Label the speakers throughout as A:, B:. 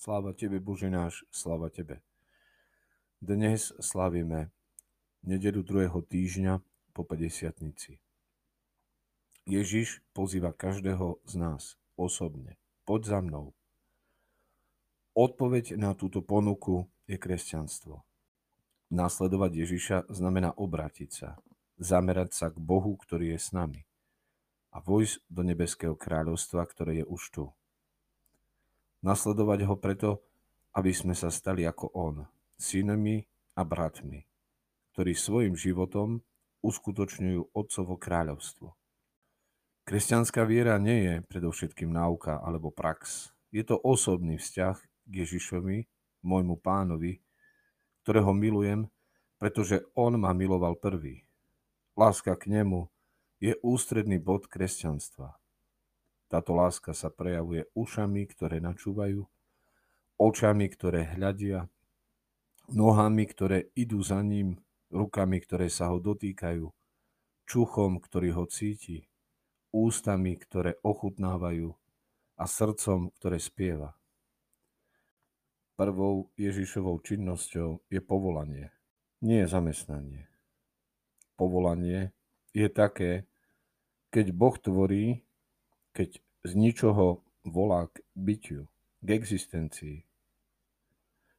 A: Sláva Tebe, Bože náš, sláva Tebe. Dnes slavíme nedelu druhého týždňa po 50. Ježiš pozýva každého z nás osobne. Poď za mnou. Odpoveď na túto ponuku je kresťanstvo. Nasledovať Ježiša znamená obrátiť sa, zamerať sa k Bohu, ktorý je s nami a vojsť do nebeského kráľovstva, ktoré je už tu. Nasledovať ho preto, aby sme sa stali ako on, synmi a bratmi, ktorí svojim životom uskutočňujú Otcovo kráľovstvo. Kresťanská viera nie je predovšetkým náuka alebo prax. Je to osobný vzťah k Ježišovi, môjmu pánovi, ktorého milujem, pretože on ma miloval prvý. Láska k nemu je ústredný bod kresťanstva. Táto láska sa prejavuje ušami, ktoré načúvajú, očami, ktoré hľadia, nohami, ktoré idú za ním, rukami, ktoré sa ho dotýkajú, čuchom, ktorý ho cíti, ústami, ktoré ochutnávajú a srdcom, ktoré spieva. Prvou Ježišovou činnosťou je povolanie, nie zamestnanie. Povolanie je také, keď Boh tvorí, keď z ničoho volá k bytiu, k existencii.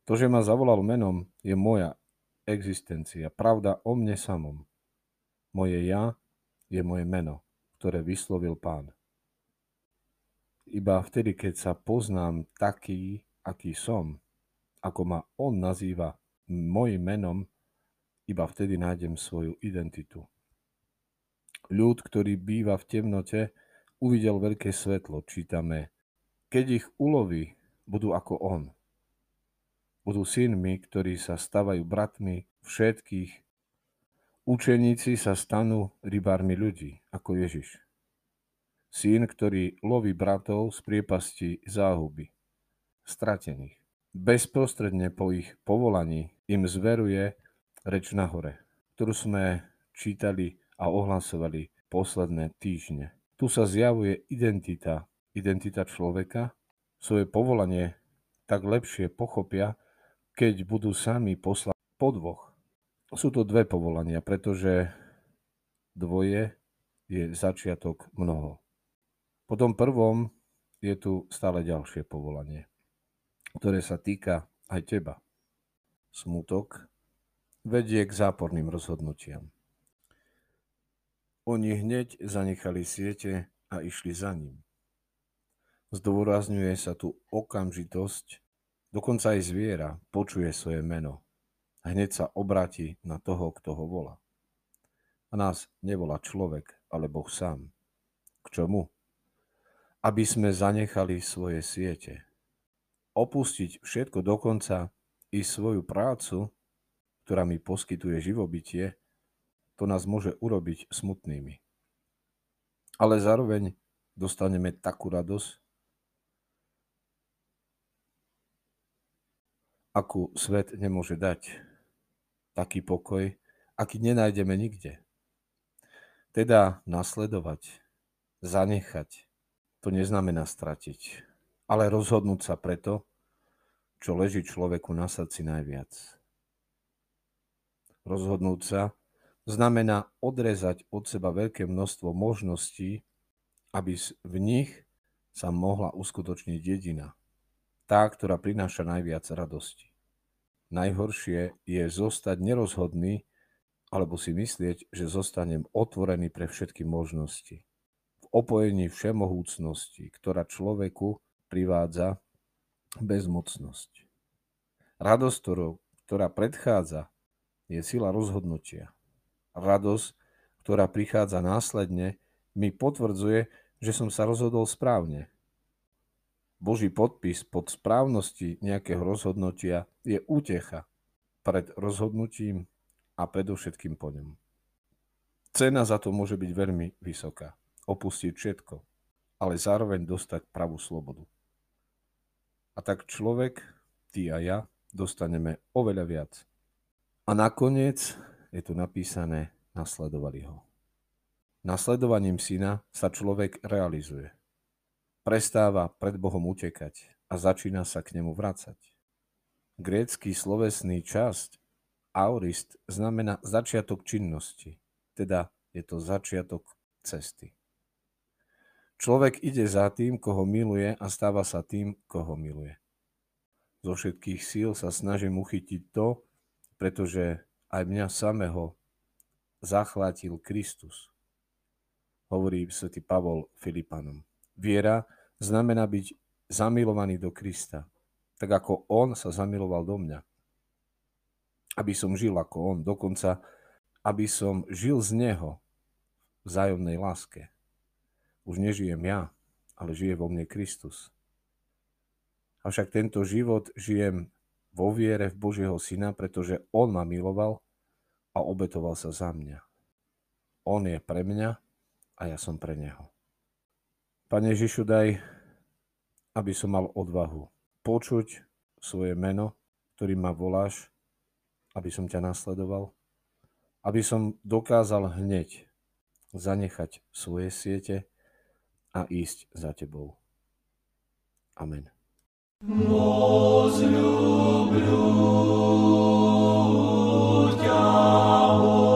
A: To, že ma zavolal menom, je moja existencia, pravda o mne samom. Moje ja je moje meno, ktoré vyslovil pán. Iba vtedy, keď sa poznám taký, aký som, ako ma on nazýva mojim menom, iba vtedy nájdem svoju identitu. Ľud, ktorý býva v temnote, uvidel veľké svetlo, čítame. Keď ich uloví, budú ako on. Budú synmi, ktorí sa stavajú bratmi všetkých. Učeníci sa stanú rybármi ľudí, ako Ježiš. Syn, ktorý loví bratov z priepasti záhuby, stratených. Bezprostredne po ich povolaní im zveruje reč na hore, ktorú sme čítali a ohlasovali posledné týždne. Tu sa zjavuje identita, identita človeka, svoje povolanie tak lepšie pochopia, keď budú sami poslať po dvoch. Sú to dve povolania, pretože dvoje je začiatok mnoho. Po tom prvom je tu stále ďalšie povolanie, ktoré sa týka aj teba. Smutok vedie k záporným rozhodnutiam. Oni hneď zanechali siete a išli za ním. Zdôrazňuje sa tu okamžitosť, dokonca aj zviera počuje svoje meno hneď sa obráti na toho, kto ho volá. A nás nevolá človek, ale Boh sám. K čomu? Aby sme zanechali svoje siete. Opustiť všetko dokonca i svoju prácu, ktorá mi poskytuje živobytie, to nás môže urobiť smutnými. Ale zároveň dostaneme takú radosť, akú svet nemôže dať. Taký pokoj, aký nenájdeme nikde. Teda nasledovať, zanechať, to neznamená stratiť, ale rozhodnúť sa preto, čo leží človeku na srdci najviac. Rozhodnúť sa, znamená odrezať od seba veľké množstvo možností, aby v nich sa mohla uskutočniť dedina. Tá, ktorá prináša najviac radosti. Najhoršie je zostať nerozhodný alebo si myslieť, že zostanem otvorený pre všetky možnosti. V opojení všemohúcnosti, ktorá človeku privádza bezmocnosť. Radosť, ktorá predchádza, je sila rozhodnutia radosť, ktorá prichádza následne, mi potvrdzuje, že som sa rozhodol správne. Boží podpis pod správnosti nejakého rozhodnutia je útecha pred rozhodnutím a predovšetkým po ňom. Cena za to môže byť veľmi vysoká. Opustiť všetko, ale zároveň dostať pravú slobodu. A tak človek, ty a ja, dostaneme oveľa viac. A nakoniec je tu napísané, nasledovali ho. Nasledovaním syna sa človek realizuje. Prestáva pred Bohom utekať a začína sa k nemu vracať. Grécky slovesný časť aurist znamená začiatok činnosti, teda je to začiatok cesty. Človek ide za tým, koho miluje a stáva sa tým, koho miluje. Zo všetkých síl sa snažím uchytiť to, pretože aj mňa samého zachvátil Kristus. Hovorí svätý Pavol Filipanom. Viera znamená byť zamilovaný do Krista, tak ako on sa zamiloval do mňa. Aby som žil ako on, dokonca aby som žil z neho v vzájomnej láske. Už nežijem ja, ale žije vo mne Kristus. Avšak tento život žijem vo viere v Božieho Syna, pretože On ma miloval a obetoval sa za mňa. On je pre mňa a ja som pre Neho. Pane Ježišu, daj, aby som mal odvahu počuť svoje meno, ktorým ma voláš, aby som ťa nasledoval, aby som dokázal hneď zanechať svoje siete a ísť za Tebou. Amen.
B: Возлюблю тебя,